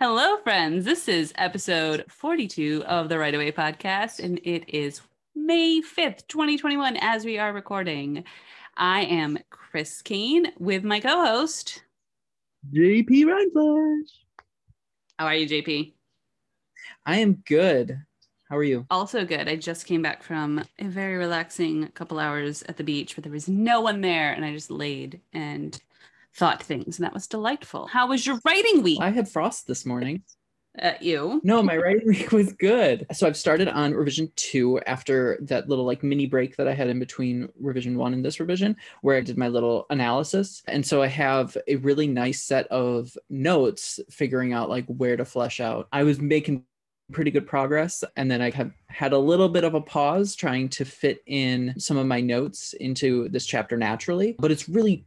Hello, friends. This is episode 42 of the Right Away podcast, and it is May 5th, 2021, as we are recording. I am Chris Kane with my co host, JP Rhineflash. How are you, JP? I am good. How are you? Also good. I just came back from a very relaxing couple hours at the beach, but there was no one there, and I just laid and thought things, and that was delightful. How was your writing week? I had frost this morning. At you? No, my writing week was good. So I've started on revision two after that little like mini break that I had in between revision one and this revision, where I did my little analysis. And so I have a really nice set of notes figuring out like where to flesh out. I was making pretty good progress and then i have had a little bit of a pause trying to fit in some of my notes into this chapter naturally but it's really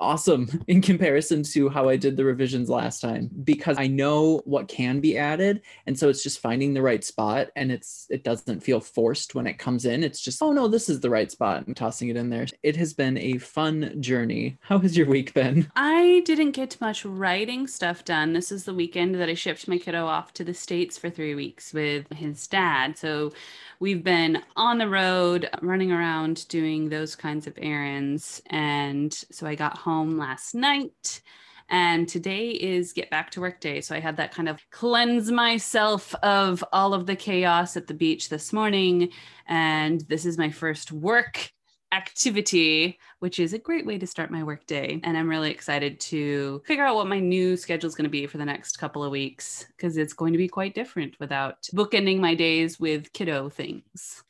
awesome in comparison to how I did the revisions last time because I know what can be added and so it's just finding the right spot and it's it doesn't feel forced when it comes in. It's just oh no this is the right spot and tossing it in there. It has been a fun journey. How has your week been? I didn't get much writing stuff done. This is the weekend that I shipped my kiddo off to the states for 3 weeks with his dad. So we've been on the road running around doing those kinds of errands and so I got home last night and today is get back to work day. So I had that kind of cleanse myself of all of the chaos at the beach this morning. And this is my first work activity, which is a great way to start my work day. And I'm really excited to figure out what my new schedule is going to be for the next couple of weeks because it's going to be quite different without bookending my days with kiddo things.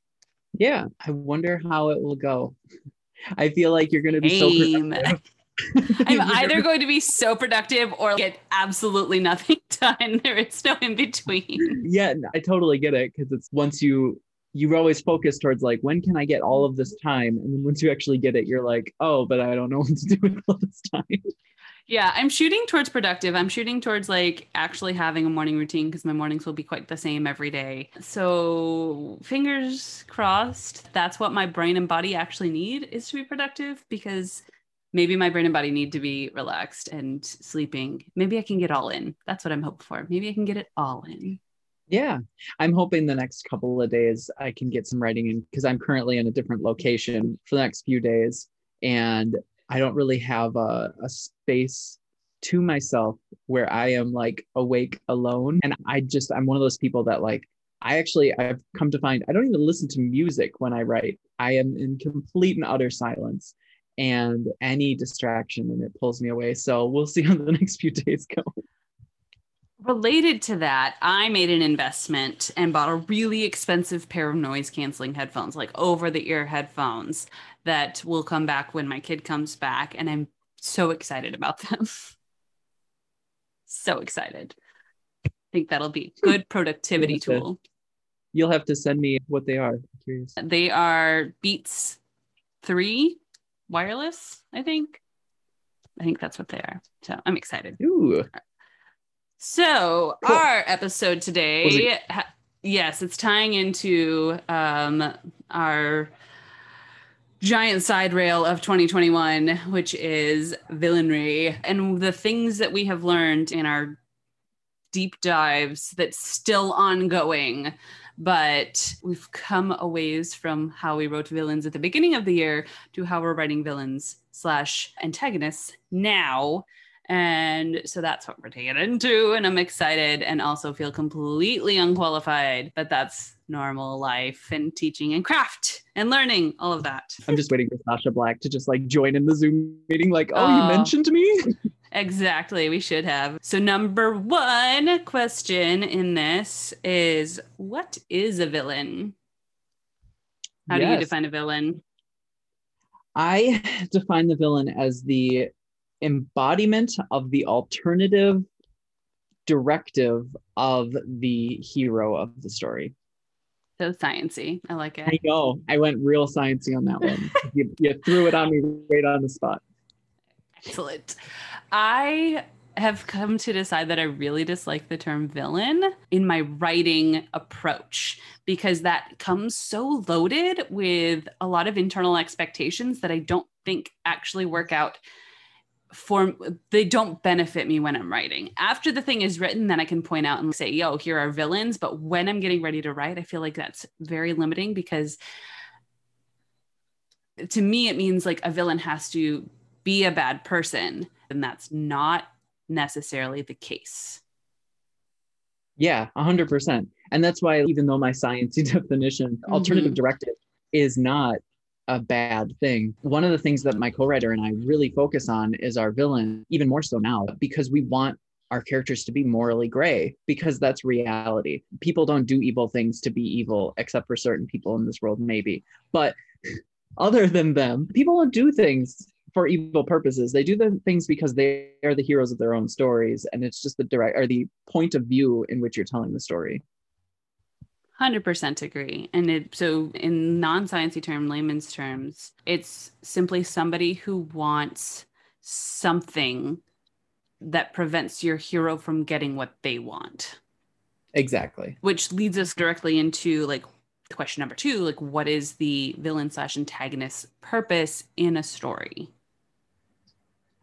Yeah, I wonder how it will go. I feel like you're going to be so productive. I'm either going to be so productive or get absolutely nothing done. There is no in between. Yeah, I totally get it because it's once you you're always focused towards like when can I get all of this time, and then once you actually get it, you're like, oh, but I don't know what to do with all this time. Yeah, I'm shooting towards productive. I'm shooting towards like actually having a morning routine because my mornings will be quite the same every day. So, fingers crossed, that's what my brain and body actually need is to be productive because maybe my brain and body need to be relaxed and sleeping. Maybe I can get all in. That's what I'm hoping for. Maybe I can get it all in. Yeah, I'm hoping the next couple of days I can get some writing in because I'm currently in a different location for the next few days. And I don't really have a, a space to myself where I am like awake alone. And I just, I'm one of those people that like, I actually, I've come to find I don't even listen to music when I write. I am in complete and utter silence and any distraction and it pulls me away. So we'll see how the next few days go. Related to that, I made an investment and bought a really expensive pair of noise canceling headphones, like over the ear headphones that will come back when my kid comes back. And I'm so excited about them. so excited. I think that'll be a hmm. good productivity tool. You'll have to send me what they are. I'm curious. They are Beats 3 wireless, I think. I think that's what they are. So I'm excited. Ooh. So cool. our episode today, ha- yes, it's tying into um, our giant side rail of 2021, which is villainry and the things that we have learned in our deep dives that's still ongoing but we've come a ways from how we wrote villains at the beginning of the year to how we're writing villains slash antagonists now. And so that's what we're taking into and i'm excited and also feel completely unqualified but that's normal life and teaching and craft and learning all of that. I'm just waiting for sacha black to just like join in the zoom meeting like oh, you mentioned me Exactly, we should have. So, number one question in this is What is a villain? How yes. do you define a villain? I define the villain as the embodiment of the alternative directive of the hero of the story. So sciency. I like it. I know. I went real sciency on that one. you, you threw it on me right on the spot. Excellent. I have come to decide that I really dislike the term villain in my writing approach because that comes so loaded with a lot of internal expectations that I don't think actually work out for they don't benefit me when I'm writing. After the thing is written, then I can point out and say, yo, here are villains. But when I'm getting ready to write, I feel like that's very limiting because to me, it means like a villain has to be a bad person. And that's not necessarily the case. Yeah, 100%. And that's why, even though my sciencey definition, mm-hmm. alternative directive is not a bad thing. One of the things that my co-writer and I really focus on is our villain, even more so now, because we want our characters to be morally gray because that's reality. People don't do evil things to be evil, except for certain people in this world, maybe. But other than them, people don't do things for evil purposes. They do the things because they are the heroes of their own stories, and it's just the direct or the point of view in which you're telling the story. 100% agree. And it, so, in non sciencey term, layman's terms, it's simply somebody who wants something that prevents your hero from getting what they want. Exactly. Which leads us directly into like question number two like, what is the villain slash antagonist purpose in a story?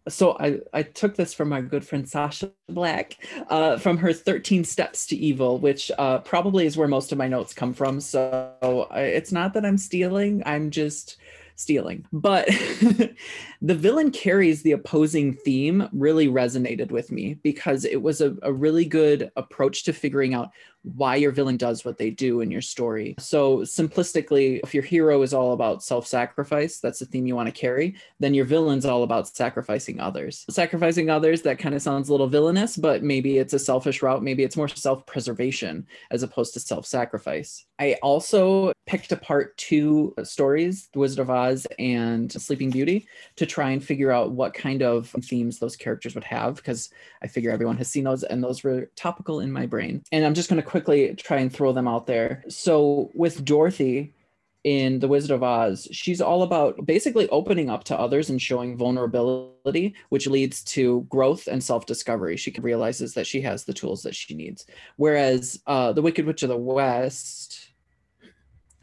So I, I took this from my good friend Sacha Black uh, from her 13 Steps to Evil, which uh, probably is where most of my notes come from. So it's not that I'm stealing, I'm just stealing. But the villain carries the opposing theme really resonated with me because it was a, a really good approach to figuring out why your villain does what they do in your story. So, simplistically, if your hero is all about self sacrifice, that's the theme you want to carry, then your villain's all about sacrificing others. Sacrificing others, that kind of sounds a little villainous, but maybe it's a selfish route. Maybe it's more self preservation as opposed to self sacrifice. I also picked apart two stories, The Wizard of Oz and Sleeping Beauty, to try and figure out what kind of themes those characters would have, because I figure everyone has seen those and those were topical in my brain. And I'm just going to quickly try and throw them out there. So with Dorothy in The Wizard of Oz, she's all about basically opening up to others and showing vulnerability, which leads to growth and self discovery. She realizes that she has the tools that she needs. Whereas uh, The Wicked Witch of the West,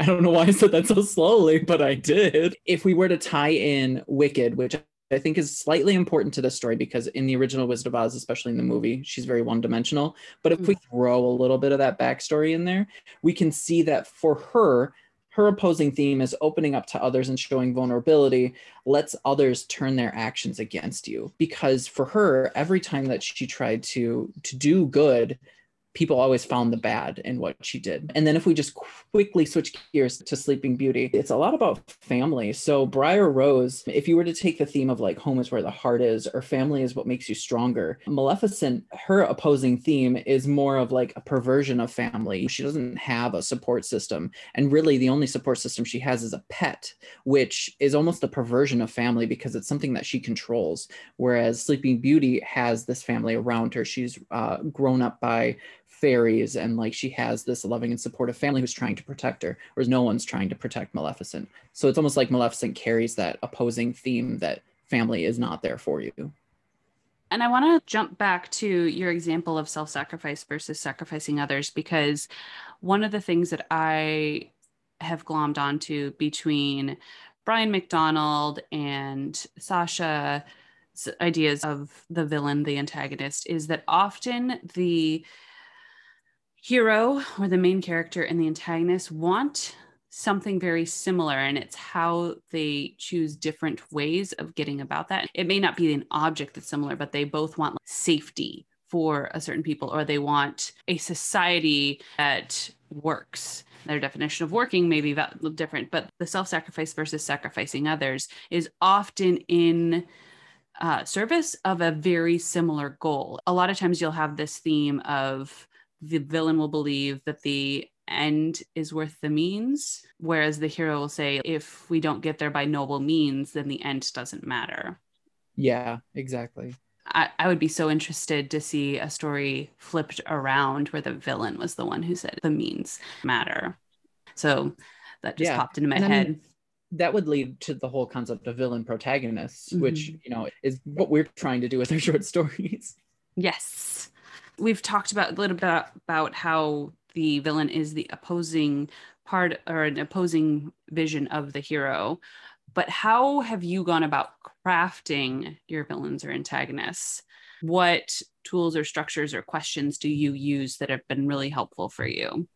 I don't know why I said that so slowly, but I did. If we were to tie in Wicked, which I think is slightly important to this story because in the original Wizard of Oz, especially in the movie, she's very one dimensional. But if we mm. throw a little bit of that backstory in there, we can see that for her, her opposing theme is opening up to others and showing vulnerability lets others turn their actions against you because for her every time that she tried to to do good people always found the bad in what she did. And then if we just quickly switch gears to Sleeping Beauty, it's a lot about family. So Briar Rose, if you were to take the theme of like home is where the heart is or family is what makes you stronger, Maleficent, her opposing theme is more of like a perversion of family. She doesn't have a support system. And really the only support system she has is a pet, which is almost a perversion of family because it's something that she controls. Whereas Sleeping Beauty has this family around her. She's uh, grown up by fairies and like she has this loving and supportive family who's trying to protect her whereas no one's trying to protect maleficent. So it's almost like maleficent carries that opposing theme that family is not there for you. And I want to jump back to your example of self sacrifice versus sacrificing others, because one of the things that I have glommed onto between Brian McDonald and Sacha's ideas of the villain, the antagonist, is that often the hero or the main character and the antagonist want something very similar and it's how they choose different ways of getting about that. It may not be an object that's similar but they both want safety for a certain people or they want a society that works. Their definition of working may be different but the self-sacrifice versus sacrificing others is often in uh, service of a very similar goal. A lot of times you'll have this theme of the villain will believe that the end is worth the means, whereas the hero will say, if we don't get there by noble means, then the end doesn't matter. Yeah, exactly. I, I would be so interested to see a story flipped around where the villain was the one who said the means matter. So that just yeah. popped into my and head. I mean, that would lead to the whole concept of villain protagonists, mm-hmm. which, you know, is what we're trying to do with our short stories. Yes we've talked about a little bit about how the villain is the opposing part or an opposing vision of the hero but how have you gone about crafting your villains or antagonists? What tools or structures or questions do you use that have been really helpful for you?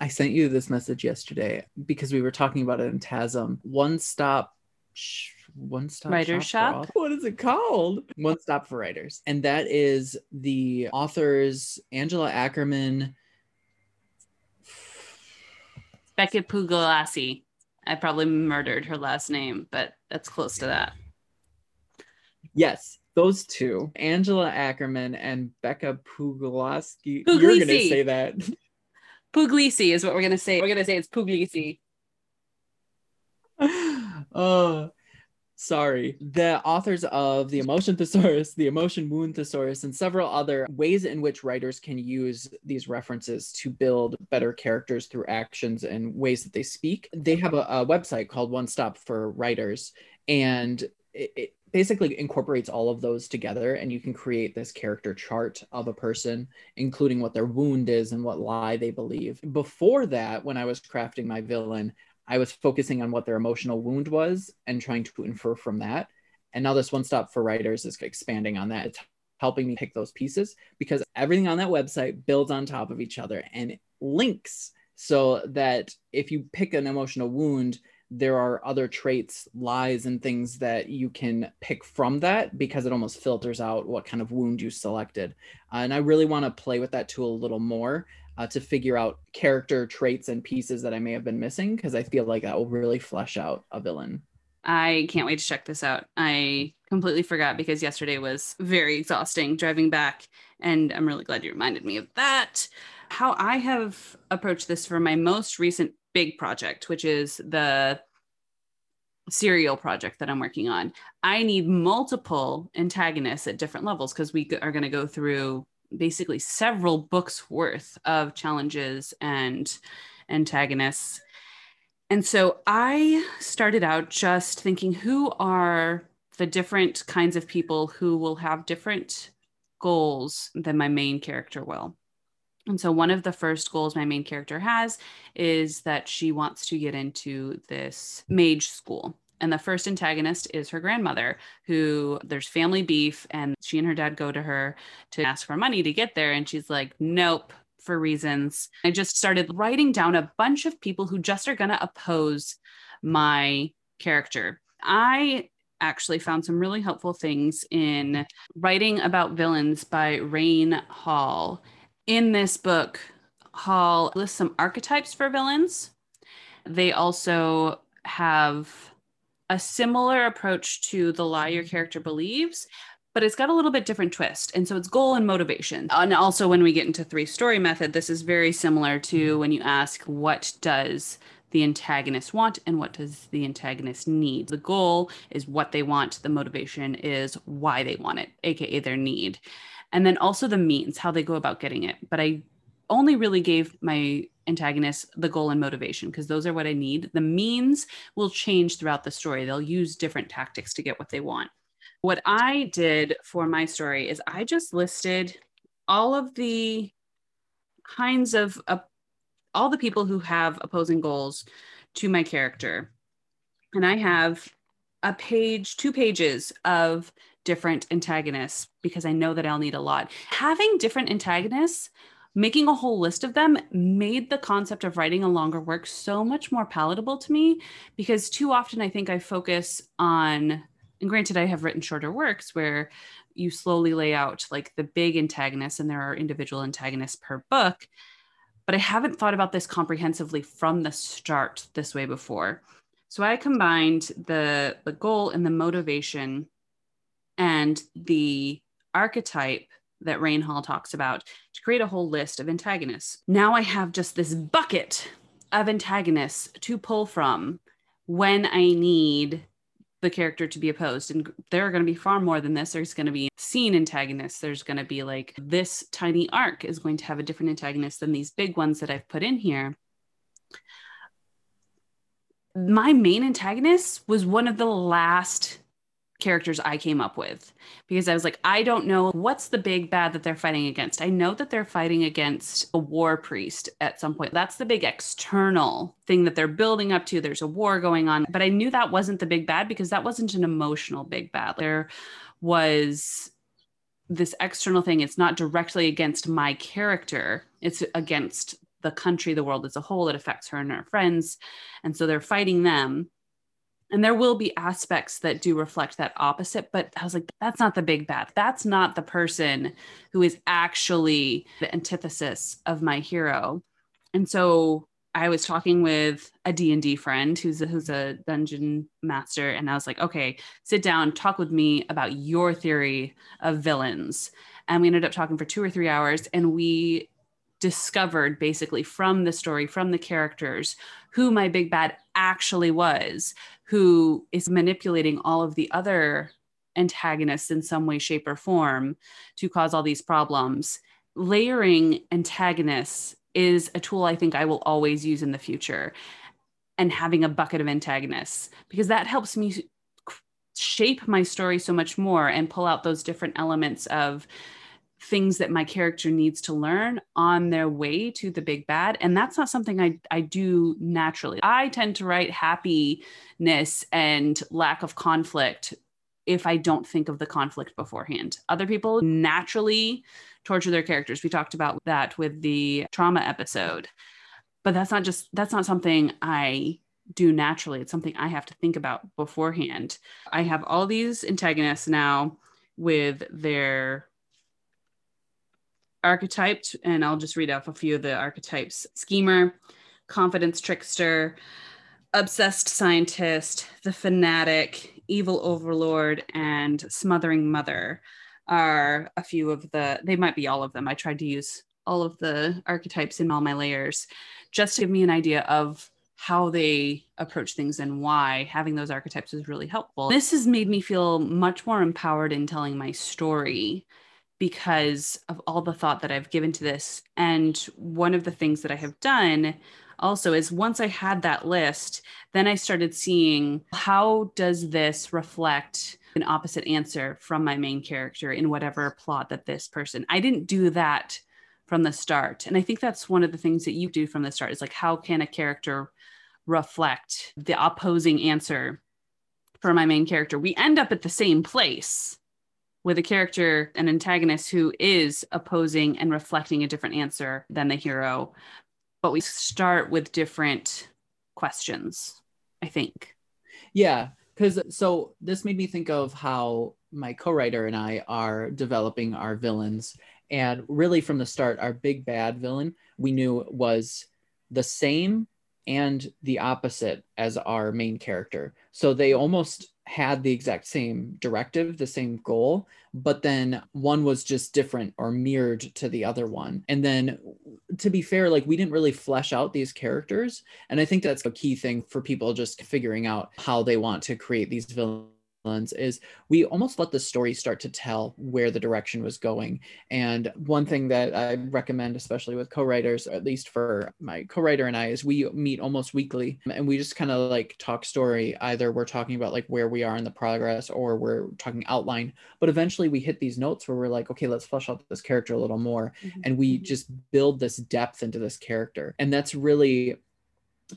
I sent you this message yesterday because we were talking about it in TASM. One stop one stop writer shop, shop? what is it called? One stop for writers. And that is the authors angela ackerman becca Puglisi i probably murdered her last name but that's close to that. Yes those two angela ackerman and becca Puglisi you're gonna say that. Pugliese is what we're gonna say. We're gonna say it's pugliese oh, sorry. The authors of The Emotion Thesaurus, The Emotion Wound Thesaurus, and several other ways in which writers can use these references to build better characters through actions and ways that they speak. They have a, a website called One Stop for Writers, and it, it basically incorporates all of those together and you can create this character chart of a person including what their wound is and what lie they believe before that when i was crafting my villain I was focusing on what their emotional wound was and trying to infer from that. And now this one stop for writers is expanding on that. It's helping me pick those pieces because everything on that website builds on top of each other and links so that if you pick an emotional wound, there are other traits, lies, and things that you can pick from that because it almost filters out what kind of wound you selected. Uh, and I really want to play with that tool a little more uh, to figure out character traits and pieces that I may have been missing because I feel like that will really flesh out a villain. I can't wait to check this out. I completely forgot because yesterday was very exhausting driving back, and I'm really glad you reminded me of that. How I have approached this for my most recent big project, which is the serial project that I'm working on. I need multiple antagonists at different levels because we are going to go through basically several books worth of challenges and antagonists. And so I started out just thinking who are the different kinds of people who will have different goals than my main character will. And so, one of the first goals my main character has is that she wants to get into this mage school. And the first antagonist is her grandmother, who there's family beef, and she and her dad go to her to ask for money to get there. And she's like, nope, for reasons. I just started writing down a bunch of people who just are going to oppose my character. I actually found some really helpful things in writing about villains by Rayne Hall. In this book, Hall lists some archetypes for villains. They also have a similar approach to the lie your character believes, but it's got a little bit different twist. And so it's goal and motivation. And also, when we get into three story method, this is very similar to mm-hmm. when you ask, what does the antagonist want and what does the antagonist need? The goal is what they want, the motivation is why they want it, AKA their need. And then also the means, how they go about getting it. But I only really gave my antagonists the goal and motivation because those are what I need. The means will change throughout the story. They'll use different tactics to get what they want. What I did for my story is I just listed all of the kinds of uh, all the people who have opposing goals to my character. And I have a page, two pages of different antagonists because I know that I'll need a lot. Having different antagonists making a whole list of them made the concept of writing a longer work so much more palatable to me because too often I think I focus on, and granted, I have written shorter works where you slowly lay out like the big antagonists and there are individual antagonists per book. But I haven't thought about this comprehensively from the start this way before. So I combined the the goal and the motivation and the archetype that Rayne Hall talks about to create a whole list of antagonists. Now I have just this bucket of antagonists to pull from when I need the character to be opposed. And there are going to be far more than this. There's going to be scene antagonists. There's going to be like this tiny arc is going to have a different antagonist than these big ones that I've put in here. My main antagonist was one of the last characters I came up with because I was like, I don't know what's the big bad that they're fighting against. I know that they're fighting against a war priest at some point. That's the big external thing that they're building up to. There's a war going on. But I knew that wasn't the big bad because that wasn't an emotional big bad. There was this external thing. It's not directly against my character, it's against the country, the world as a whole. It affects her and her friends. And so they're fighting them and there will be aspects that do reflect that opposite but i was like that's not the big bad. That's not the person who is actually the antithesis of my hero. And so i was talking with a d&d friend who's a, who's a dungeon master and i was like okay sit down talk with me about your theory of villains. And we ended up talking for two or three hours and we discovered basically from the story from the characters who my big bad actually was who is manipulating all of the other antagonists in some way, shape, or form to cause all these problems. Layering antagonists is a tool I think I will always use in the future. And having a bucket of antagonists, because that helps me shape my story so much more and pull out those different elements of things that my character needs to learn on their way to the big bad. And that's not something i i do naturally. I tend to write happiness and lack of conflict if i don't think of the conflict beforehand. Other people naturally torture their characters. We talked about that with the trauma episode. But that's not just that's not something i do naturally. It's something i have to think about beforehand. I have all these antagonists now with their archetyped, and I'll just read off a few of the archetypes schemer, confidence trickster, obsessed scientist, the fanatic, evil overlord, and smothering mother are a few of the, they might be all of them. I tried to use all of the archetypes in all my layers just to give me an idea of how they approach things and why having those archetypes is really helpful. This has made me feel much more empowered in telling my story because of all the thought that I've given to this. And one of the things that I have done also is once I had that list, then I started seeing how does this reflect an opposite answer from my main character in whatever plot that this person. I didn't do that from the start. And I think that's one of the things that you do from the start is like how can a character reflect the opposing answer for my main character? We end up at the same place with a character, an antagonist who is opposing and reflecting a different answer than the hero. But we start with different questions, I think. Yeah. Because so this made me think of how my co writer and I are developing our villains. And really, from the start, our big bad villain we knew was the same and the opposite as our main character. So they almost had the exact same directive, the same goal, but then one was just different or mirrored to the other one. And then to be fair, like we didn't really flesh out these characters. And I think that's a key thing for people just figuring out how they want to create these villains is we almost let the story start to tell where the direction was going. And one thing that I recommend, especially with co-writers, at least for my co-writer and I, is we meet almost weekly and we just kind of like talk story. Either we're talking about like where we are in the progress or we're talking outline, but eventually we hit these notes where we're like, okay, let's flesh out this character a little more. Mm-hmm. And we just build this depth into this character. And that's really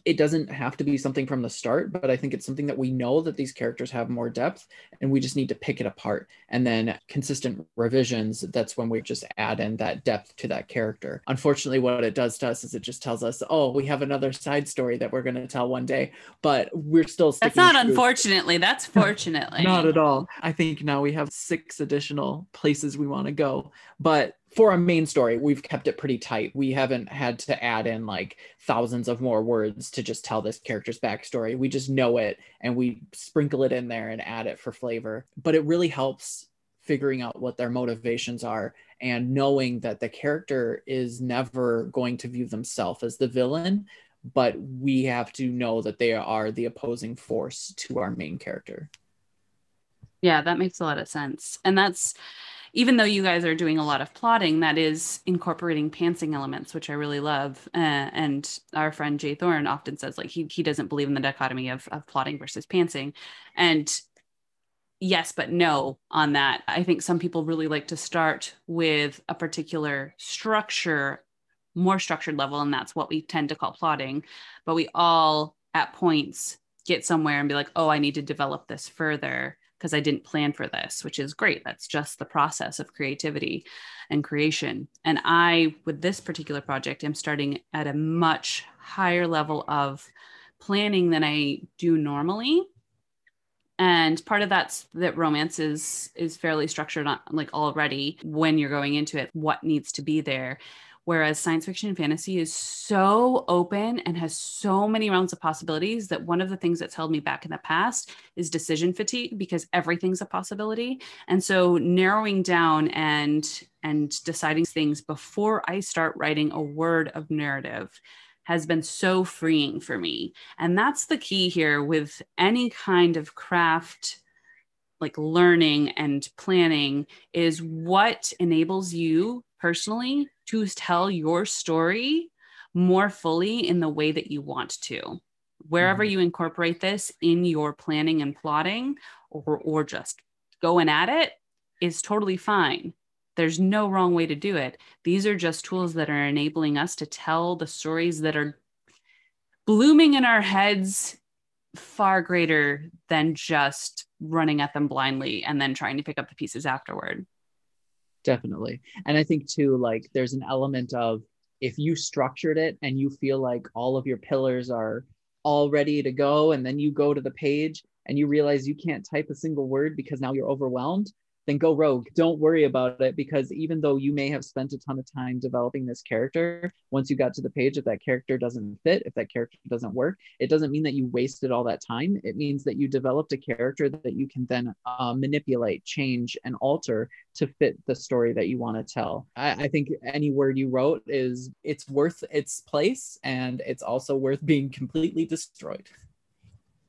it doesn't have to be something from the start, but I think it's something that we know that these characters have more depth and we just need to pick it apart. And then consistent revisions, that's when we just add in that depth to that character. Unfortunately, what it does to us is it just tells us, oh, we have another side story that we're going to tell one day, but we're still That's not unfortunately, that's fortunately. not at all. I think now we have six additional places we want to go, but for a main story, we've kept it pretty tight. We haven't had to add in like thousands of more words to just tell this character's backstory. We just know it and we sprinkle it in there and add it for flavor. But it really helps figuring out what their motivations are and knowing that the character is never going to view themselves as the villain, but we have to know that they are the opposing force to our main character. Yeah, that makes a lot of sense. And that's even though you guys are doing a lot of plotting, that is incorporating pantsing elements, which I really love. Uh, and our friend J. Thorn often says like he he doesn't believe in the dichotomy of, of plotting versus pantsing. And yes, but no on that. I think some people really like to start with a particular structure, more structured level, and that's what we tend to call plotting. But we all at points get somewhere and be like, oh, I need to develop this further because I didn't plan for this, which is great. That's just the process of creativity and creation. And I, with this particular project, am starting at a much higher level of planning than I do normally. And part of that's that romance is is fairly structured on like already when you're going into it, what needs to be there. Whereas science fiction and fantasy is so open and has so many realms of possibilities that one of the things that's held me back in the past is decision fatigue because everything's a possibility. And so narrowing down and and deciding things before I start writing a word of narrative has been so freeing for me. And that's the key here with any kind of craft like learning and planning is what enables you personally to tell your story more fully in the way that you want to. Wherever mm-hmm. you incorporate this in your planning and plotting or, or just going at it is totally fine. There's no wrong way to do it. These are just tools that are enabling us to tell the stories that are blooming in our heads far greater than just running at them blindly and then trying to pick up the pieces afterward definitely. And i think too like there's an element of if you structured it and you feel like all of your pillars are all ready to go and then you go to the page and you realize you can't type a single word because now you're overwhelmed then go rogue. Don't worry about it because even though you may have spent a ton of time developing this character, once you got to the page, if that character doesn't fit, if that character doesn't work, it doesn't mean that you wasted all that time. It means that you developed a character that you can then uh, manipulate, change, and alter to fit the story that you want to tell. I, I think any word you wrote is it's worth its place and it's also worth being completely destroyed.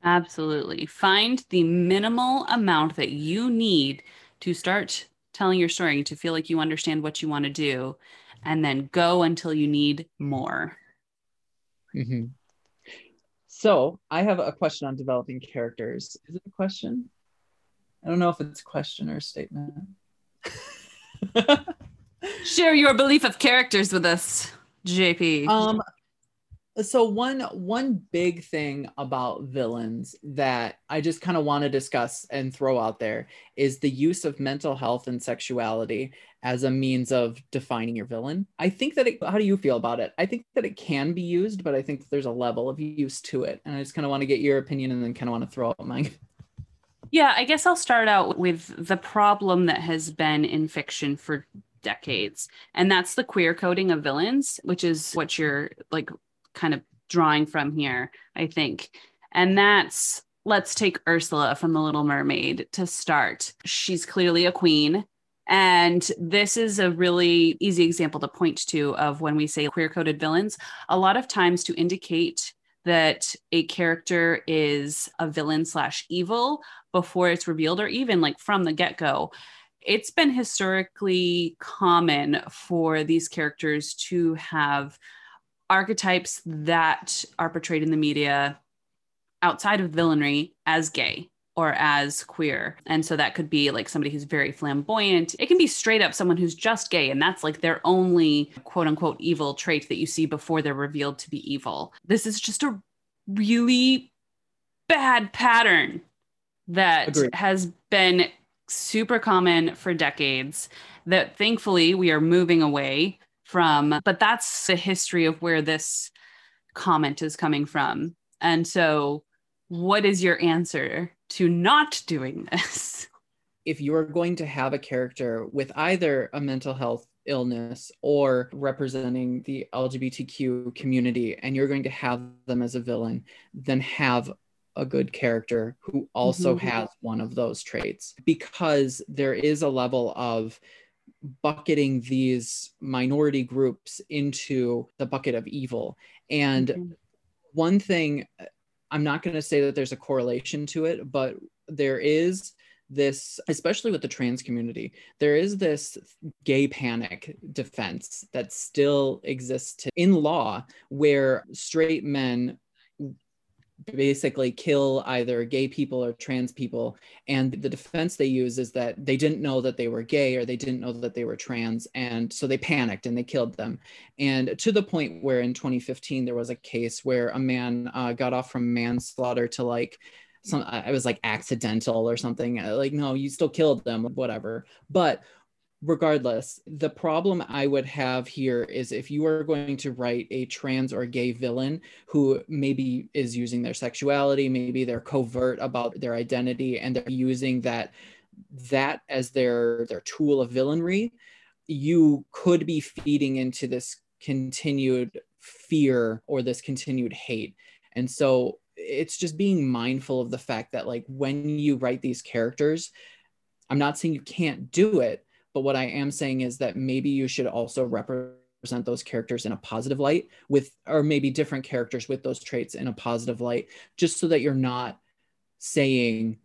Absolutely. Find the minimal amount that you need to start telling your story to feel like you understand what you want to do and then go until you need more. Mm-hmm. so i have a question on developing characters. Is it a question? I don't know if it's a question or a statement. Share your belief of characters with us jp um so one one big thing about villains that i just kind of want to discuss and throw out there is the use of mental health and sexuality as a means of defining your villain. I think that it, how do you feel about it? I think that it can be used but i think that there's a level of use to it and i just kind of want to get your opinion and then kind of want to throw out mine. Yeah i guess i'll start out with the problem that has been in fiction for decades and that's the queer coding of villains which is what you're like kind of drawing from here, I think. And that's let's take Ursula from The Little Mermaid to start. She's clearly a queen. And this is a really easy example to point to of when we say queer coded villains. A lot of times to indicate that a character is a villain slash evil before it's revealed, or even like from the get go. It's been historically common for these characters to have archetypes that are portrayed in the media outside of villainy as gay or as queer. And so that could be like somebody who's very flamboyant. It can be straight up someone who's just gay, and that's like their only quote unquote evil trait that you see before they're revealed to be evil. This is just a really bad pattern that Agreed. has been super common for decades that thankfully we are moving away from. But that's the history of where this comment is coming from. And so, what is your answer to not doing this? If you're going to have a character with either a mental health illness or representing the LGBTQ community, and you're going to have them as a villain, then have a good character who also mm-hmm. has one of those traits because there is a level of bucketing these minority groups into the bucket of evil. And mm-hmm. one thing, I'm not going to say that there's a correlation to it, but there is this, especially with the trans community, there is this gay panic defense that still exists in law where straight men basically kill either gay people or trans people. And the defense they use is that they didn't know that they were gay or they didn't know that they were trans. And so they panicked and they killed them. And to the point where in 2015, there was a case where a man uh, got off from manslaughter to like, some I was like accidental or something like no you still killed them whatever but regardless, the problem I would have here is if you are going to write a trans or gay villain who maybe is using their sexuality, maybe they're covert about their identity and they're using that that as their their tool of villainry, you could be feeding into this continued fear or this continued hate. And so it's just being mindful of the fact that like when you write these characters, I'm not saying you can't do it, but what I am saying is that maybe you should also represent those characters in a positive light with, or maybe different characters with those traits in a positive light, just so that you're not saying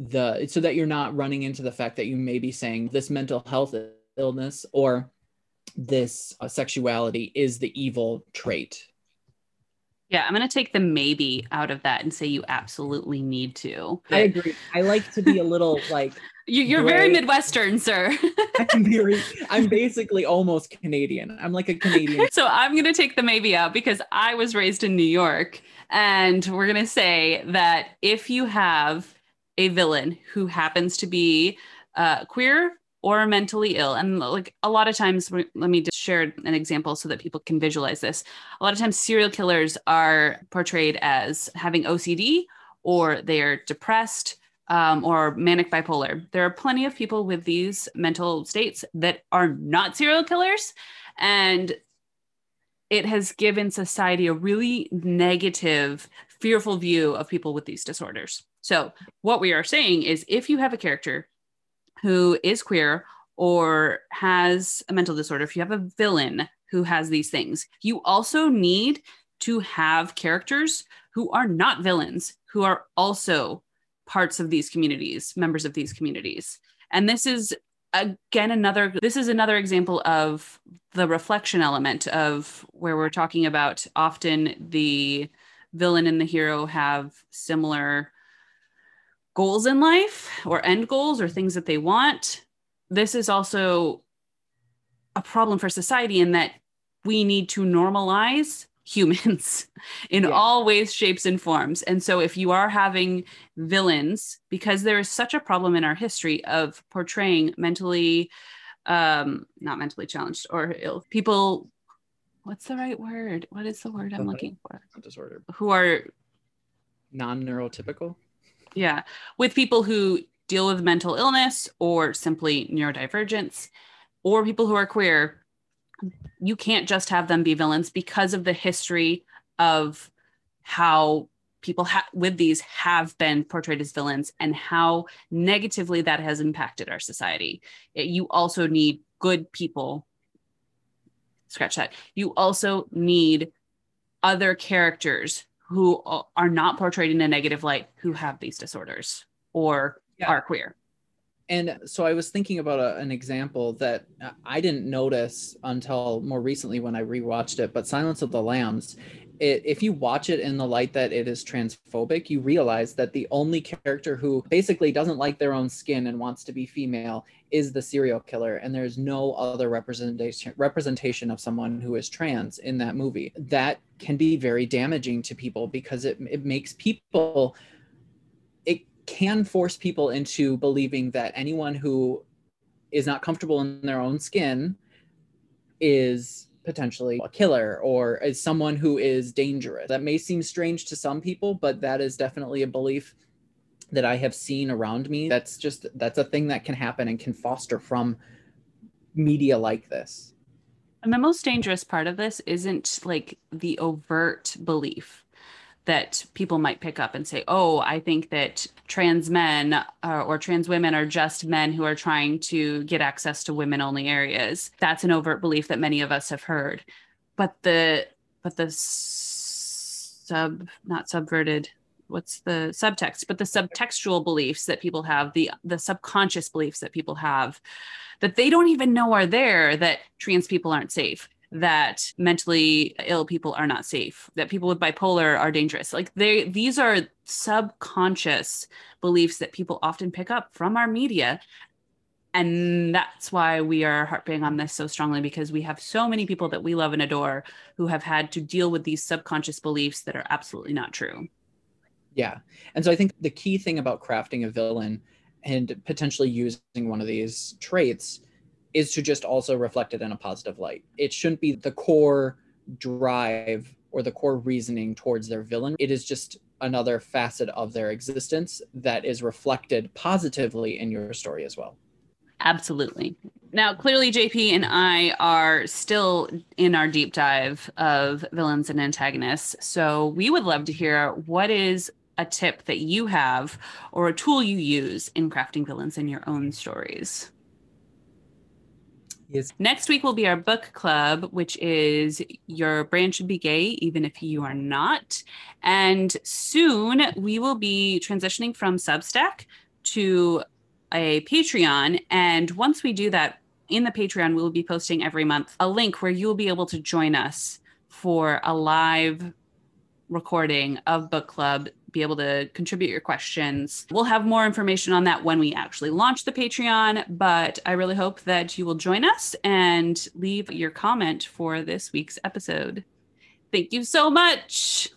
the, so that you're not running into the fact that you may be saying this mental health illness or this uh, sexuality is the evil trait. Yeah, I'm going to take the maybe out of that and say you absolutely need to. I agree. I like to be a little like you, are very Midwestern, sir. I'm very, I'm basically almost Canadian. I'm like a Canadian. so I'm going to take the maybe out because I was raised in New York. And we're going to say that if you have a villain who happens to be uh, queer or mentally ill, and like a lot of times, let me just share an example so that people can visualize this. A lot of times, serial killers are portrayed as having OCD or they are depressed um, or manic bipolar. There are plenty of people with these mental states that are not serial killers. And it has given society a really negative, fearful view of people with these disorders. So, what we are saying is if you have a character who is queer or has a mental disorder, if you have a villain who has these things, you also need to have characters who are not villains, who are also parts of these communities, members of these communities. And this is again another this is another example of the reflection element of where we're talking about often the villain and the hero have similar goals in life or end goals or things that they want. This is also a problem for society in that we need to normalize humans in yeah. all ways, shapes, and forms. And so, if you are having villains, because there is such a problem in our history of portraying mentally, um, not mentally challenged or ill people, what's the right word? What is the word I'm looking for? Disorder. Who are non neurotypical? Yeah. With people who deal with mental illness or simply neurodivergence, or people who are queer you can't just have them be villains because of the history of how people ha- with these have been portrayed as villains and how negatively that has impacted our society. It, you also need good people. Scratch that. You also need other characters who are not portrayed in a negative light who have these disorders or yeah. are queer and so I was thinking about a, an example that I didn't notice until more recently when I rewatched it. But Silence of the Lambs, it, if you watch it in the light that it is transphobic, you realize that the only character who basically doesn't like their own skin and wants to be female is the serial killer, and there's no other representation representation of someone who is trans in that movie. That can be very damaging to people because it it makes people can force people into believing that anyone who is not comfortable in their own skin is potentially a killer or is someone who is dangerous. That may seem strange to some people, but that is definitely a belief that I have seen around me. That's just that's a thing that can happen and can foster from media like this. And the most dangerous part of this isn't like the overt belief that people might pick up and say, oh, I think that trans men uh, or trans women are just men who are trying to get access to women only areas. That's an overt belief that many of us have heard. But the, but the sub, not subverted, what's the subtext, but the subtextual beliefs that people have, the, the subconscious beliefs that people have that they don't even know are there that trans people aren't safe that mentally ill people are not safe, that people with bipolar are dangerous. Like they these are subconscious beliefs that people often pick up from our media. And that's why we are harping on this so strongly because we have so many people that we love and adore who have had to deal with these subconscious beliefs that are absolutely not true. Yeah. And so I think the key thing about crafting a villain and potentially using one of these traits is to just also reflect it in a positive light. It shouldn't be the core drive or the core reasoning towards their villain. It is just another facet of their existence that is reflected positively in your story as well. Absolutely. Now, clearly, JP and I are still in our deep dive of villains and antagonists. So, we would love to hear what is a tip that you have or a tool you use in crafting villains in your own stories. Yes. Next week will be our book club, which is Your Brand Should Be Gay, even if you are not. And soon we will be transitioning from Substack to a Patreon. And once we do that, in the Patreon, we will be posting every month a link where you will be able to join us for a live recording of book club be able to contribute your questions. We'll have more information on that when we actually launch the Patreon, but I really hope that you will join us and leave your comment for this week's episode. Thank you so much.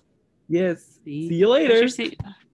Yes. See, See you later.